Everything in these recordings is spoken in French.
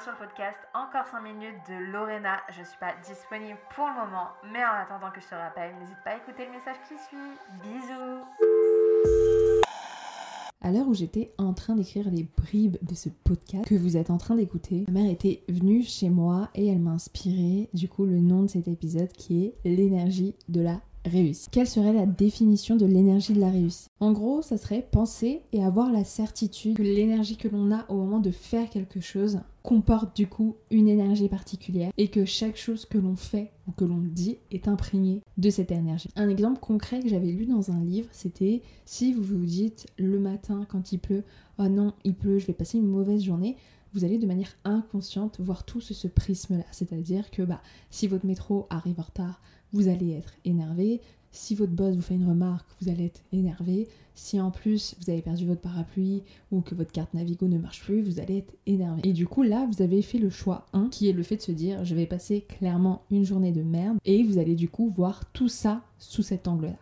sur le podcast Encore 5 minutes de Lorena. Je suis pas disponible pour le moment, mais en attendant que je te rappelle, n'hésite pas à écouter le message qui suit. Bisous à l'heure où j'étais en train d'écrire les bribes de ce podcast que vous êtes en train d'écouter, ma mère était venue chez moi et elle m'a inspiré du coup le nom de cet épisode qui est l'énergie de la Quelle serait la définition de l'énergie de la réussite? En gros, ça serait penser et avoir la certitude que l'énergie que l'on a au moment de faire quelque chose comporte du coup une énergie particulière et que chaque chose que l'on fait ou que l'on dit est imprégnée de cette énergie. Un exemple concret que j'avais lu dans un livre, c'était si vous vous dites le matin quand il pleut, oh non, il pleut, je vais passer une mauvaise journée, vous allez de manière inconsciente voir tout ce, ce prisme-là. C'est-à-dire que bah, si votre métro arrive en retard, vous allez être énervé. Si votre boss vous fait une remarque, vous allez être énervé. Si en plus vous avez perdu votre parapluie ou que votre carte Navigo ne marche plus, vous allez être énervé. Et du coup là, vous avez fait le choix 1 qui est le fait de se dire je vais passer clairement une journée de merde et vous allez du coup voir tout ça sous cet angle-là.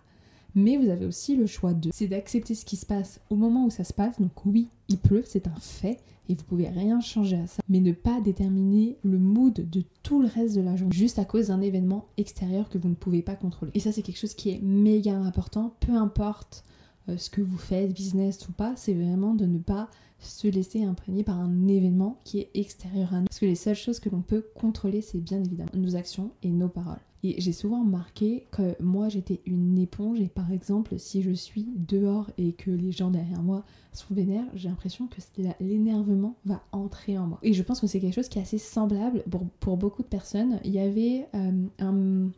Mais vous avez aussi le choix 2, c'est d'accepter ce qui se passe au moment où ça se passe. Donc oui, il pleut, c'est un fait et vous pouvez rien changer à ça, mais ne pas déterminer le mood de tout le reste de la journée juste à cause d'un événement extérieur que vous ne pouvez pas contrôler. Et ça c'est quelque chose qui est méga important, peu importe euh, ce que vous faites, business ou pas, c'est vraiment de ne pas se laisser imprégner par un événement qui est extérieur à nous. Parce que les seules choses que l'on peut contrôler, c'est bien évidemment nos actions et nos paroles. Et j'ai souvent remarqué que moi j'étais une éponge et par exemple si je suis dehors et que les gens derrière moi sont vénères, j'ai l'impression que l'énervement va entrer en moi. Et je pense que c'est quelque chose qui est assez semblable pour, beaucoup de personnes. Il y avait euh, un...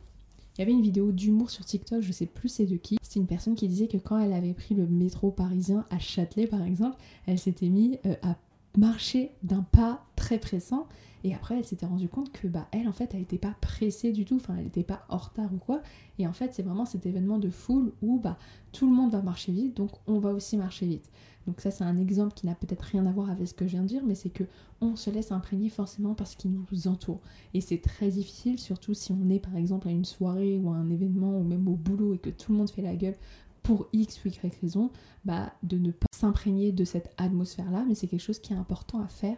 Il y avait une vidéo d'humour sur TikTok, je sais plus c'est de qui. C'est une personne qui disait que quand elle avait pris le métro parisien à Châtelet par exemple, elle s'était mise euh, à marcher d'un pas très pressant et après, elle s'était rendue compte que, bah, elle, en fait, elle n'était pas pressée du tout, enfin, elle n'était pas en retard ou quoi. Et en fait, c'est vraiment cet événement de foule où, bah, tout le monde va marcher vite, donc on va aussi marcher vite. Donc ça, c'est un exemple qui n'a peut-être rien à voir avec ce que je viens de dire, mais c'est que on se laisse imprégner forcément par ce qui nous entoure. Et c'est très difficile, surtout si on est, par exemple, à une soirée ou à un événement, ou même au boulot, et que tout le monde fait la gueule pour X ou Y raison, bah, de ne pas s'imprégner de cette atmosphère-là, mais c'est quelque chose qui est important à faire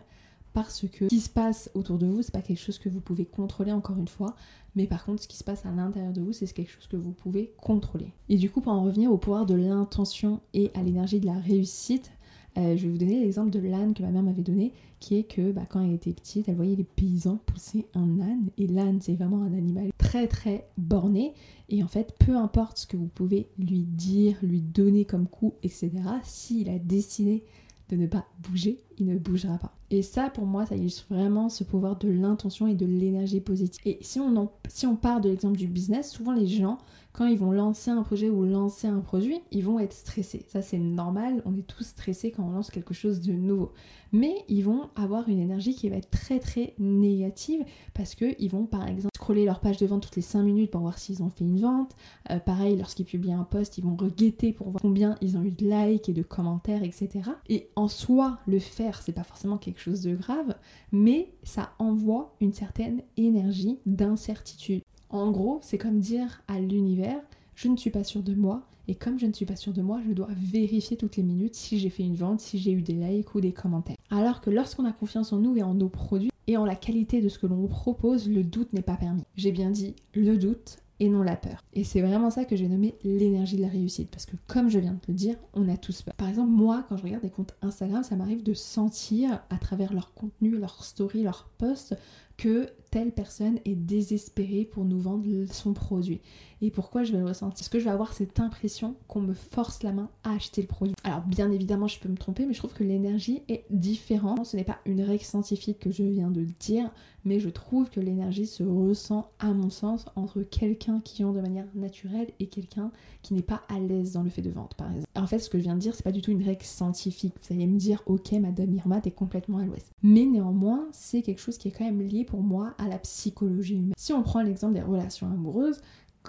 parce que ce qui se passe autour de vous, c'est pas quelque chose que vous pouvez contrôler encore une fois, mais par contre, ce qui se passe à l'intérieur de vous, c'est quelque chose que vous pouvez contrôler. Et du coup, pour en revenir au pouvoir de l'intention et à l'énergie de la réussite, euh, je vais vous donner l'exemple de l'âne que ma mère m'avait donné, qui est que bah, quand elle était petite, elle voyait les paysans pousser un âne, et l'âne, c'est vraiment un animal très très borné, et en fait, peu importe ce que vous pouvez lui dire, lui donner comme coup, etc., s'il a décidé de ne pas bouger, il ne bougera pas. Et ça, pour moi, ça illustre vraiment ce pouvoir de l'intention et de l'énergie positive. Et si on, part de l'exemple du business, souvent les gens, quand ils vont lancer un projet ou lancer un produit, ils vont être stressés. Ça, c'est normal, on est tous stressés quand on lance quelque chose de nouveau. Mais ils vont avoir une énergie qui va être très très négative parce qu'ils vont, par exemple, scroller leur page de vente toutes les 5 minutes pour voir s'ils ont fait une vente. Euh, pareil, lorsqu'ils publient un post, ils vont reguetter pour voir combien ils ont eu de likes et de commentaires, etc. Et en soi, le faire, c'est pas forcément quelque chose de grave, mais ça envoie une certaine énergie d'incertitude. En gros, c'est comme dire à l'univers, je ne suis pas sûr de moi, et comme je ne suis pas sûr de moi, je dois vérifier toutes les minutes si j'ai fait une vente, si j'ai eu des likes ou des commentaires. Alors que lorsqu'on a confiance en nous et en nos produits et en la qualité de ce que l'on propose, le doute n'est pas permis. J'ai bien dit le doute et non la peur. Et c'est vraiment ça que j'ai nommé l'énergie de la réussite. Parce que comme je viens de te le dire, on a tous peur. Par exemple, moi, quand je regarde des comptes Instagram, ça m'arrive de sentir à travers leur contenu, leur story, leur posts, que telle personne est désespérée pour nous vendre son produit. Et pourquoi je vais le ressentir? Parce que je vais avoir cette impression qu'on me force la main à acheter le produit. Alors bien évidemment, je peux me tromper, mais je trouve que l'énergie est différente. Ce n'est pas une règle scientifique que je viens de dire, mais je trouve que l'énergie se ressent, à mon sens, entre quelqu'un qui vend de manière naturelle et quelqu'un qui n'est pas à l'aise dans le fait de vendre, par exemple. En fait, ce que je viens de dire, c'est pas du tout une règle scientifique. Vous allez me dire, ok, Madame Irma, t'es complètement à l'ouest. Mais néanmoins, c'est quelque chose qui est quand même lié pour moi à la psychologie humaine. Si on prend l'exemple des relations amoureuses,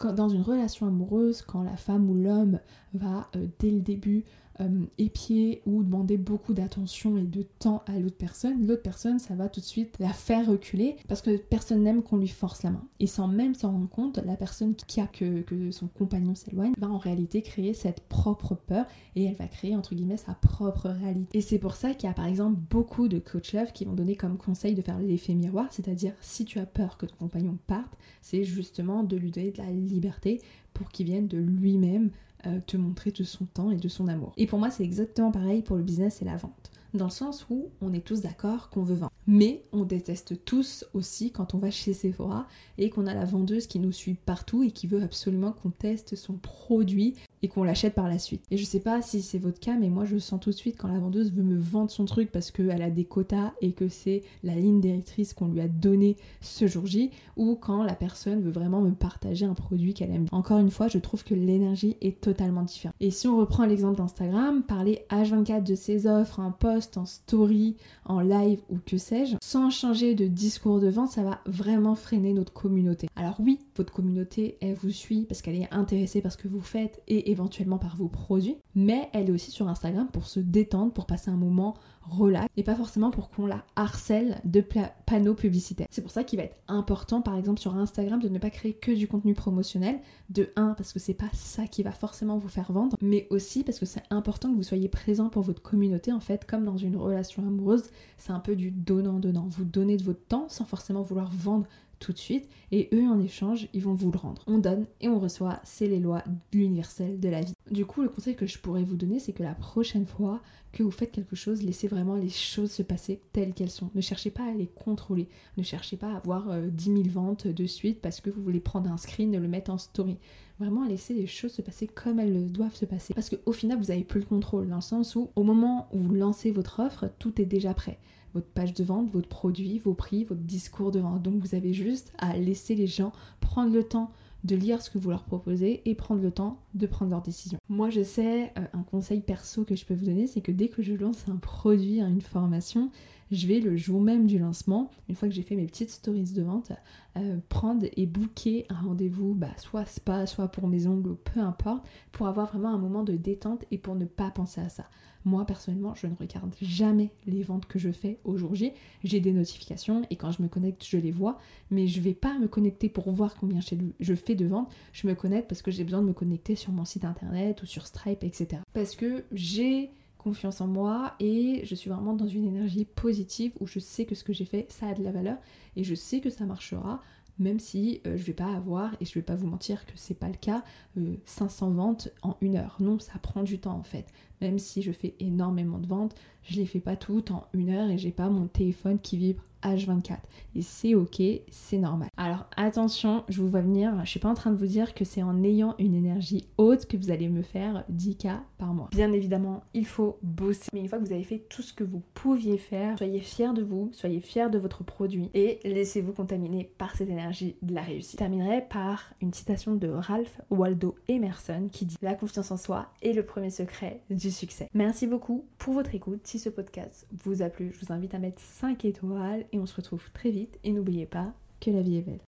dans une relation amoureuse, quand la femme ou l'homme va euh, dès le début euh, épier ou demander beaucoup d'attention et de temps à l'autre personne, l'autre personne, ça va tout de suite la faire reculer parce que personne n'aime qu'on lui force la main. Et sans même s'en rendre compte, la personne qui a que, que son compagnon s'éloigne va en réalité créer cette propre peur et elle va créer entre guillemets sa propre réalité. Et c'est pour ça qu'il y a par exemple beaucoup de coach love qui vont donner comme conseil de faire l'effet miroir, c'est-à-dire si tu as peur que ton compagnon parte, c'est justement de lui donner de la liberté pour qu'il vienne de lui-même euh, te montrer de son temps et de son amour. Et pour moi, c'est exactement pareil pour le business et la vente. Dans le sens où on est tous d'accord qu'on veut vendre. Mais on déteste tous aussi quand on va chez Sephora et qu'on a la vendeuse qui nous suit partout et qui veut absolument qu'on teste son produit et qu'on l'achète par la suite. Et je sais pas si c'est votre cas, mais moi je sens tout de suite quand la vendeuse veut me vendre son truc parce qu'elle a des quotas et que c'est la ligne directrice qu'on lui a donnée ce jour J, ou quand la personne veut vraiment me partager un produit qu'elle aime. Encore une fois, je trouve que l'énergie est totalement différente. Et si on reprend l'exemple d'Instagram, parler H24 de ses offres en post, en story, en live ou que sans changer de discours de vente, ça va vraiment freiner notre communauté. Alors oui, votre communauté, elle vous suit parce qu'elle est intéressée par ce que vous faites et éventuellement par vos produits, mais elle est aussi sur Instagram pour se détendre, pour passer un moment relax et pas forcément pour qu'on la harcèle de panneaux publicitaires. C'est pour ça qu'il va être important par exemple sur Instagram de ne pas créer que du contenu promotionnel, de 1 parce que c'est pas ça qui va forcément vous faire vendre, mais aussi parce que c'est important que vous soyez présent pour votre communauté en fait, comme dans une relation amoureuse, c'est un peu du donnant-donnant. Vous donnez de votre temps sans forcément vouloir vendre tout de suite et eux en échange ils vont vous le rendre. On donne et on reçoit, c'est les lois universelles de la vie. Du coup le conseil que je pourrais vous donner c'est que la prochaine fois que vous faites quelque chose, laissez vraiment les choses se passer telles qu'elles sont. Ne cherchez pas à les contrôler, ne cherchez pas à avoir 10 euh, 000 ventes de suite parce que vous voulez prendre un screen et le mettre en story. Vraiment laissez les choses se passer comme elles doivent se passer. Parce qu'au final vous n'avez plus le contrôle dans le sens où au moment où vous lancez votre offre, tout est déjà prêt votre page de vente, votre produit, vos prix, votre discours de vente. Donc vous avez juste à laisser les gens prendre le temps de lire ce que vous leur proposez et prendre le temps de prendre leur décision. Moi je sais, euh, un conseil perso que je peux vous donner, c'est que dès que je lance un produit, une formation, je vais le jour même du lancement, une fois que j'ai fait mes petites stories de vente, euh, prendre et booker un rendez-vous, bah, soit spa, soit pour mes ongles, peu importe, pour avoir vraiment un moment de détente et pour ne pas penser à ça. Moi personnellement, je ne regarde jamais les ventes que je fais au jour J. J'ai des notifications et quand je me connecte, je les vois, mais je ne vais pas me connecter pour voir combien je fais de ventes. Je me connecte parce que j'ai besoin de me connecter sur mon site internet ou sur Stripe, etc. Parce que j'ai confiance en moi et je suis vraiment dans une énergie positive où je sais que ce que j'ai fait, ça a de la valeur et je sais que ça marchera même si euh, je vais pas avoir, et je vais pas vous mentir que c'est pas le cas, 500 euh, ventes en une heure. Non, ça prend du temps en fait. Même si je fais énormément de ventes, je les fais pas toutes en une heure et j'ai pas mon téléphone qui vibre H24. Et c'est ok, c'est normal. Alors attention, je vous vois venir, je suis pas en train de vous dire que c'est en ayant une énergie haute que vous allez me faire 10K par mois. Bien évidemment, il faut bosser. Mais une fois que vous avez fait tout ce que vous pouviez faire, soyez fiers de vous, soyez fiers de votre produit et laissez-vous contaminer par cette énergie de la réussite. Je terminerai par une citation de Ralph Waldo Emerson qui dit La confiance en soi est le premier secret du succès. Merci beaucoup pour votre écoute. Si ce podcast vous a plu, je vous invite à mettre 5 étoiles et on se retrouve très vite. Et n'oubliez pas que la vie est belle.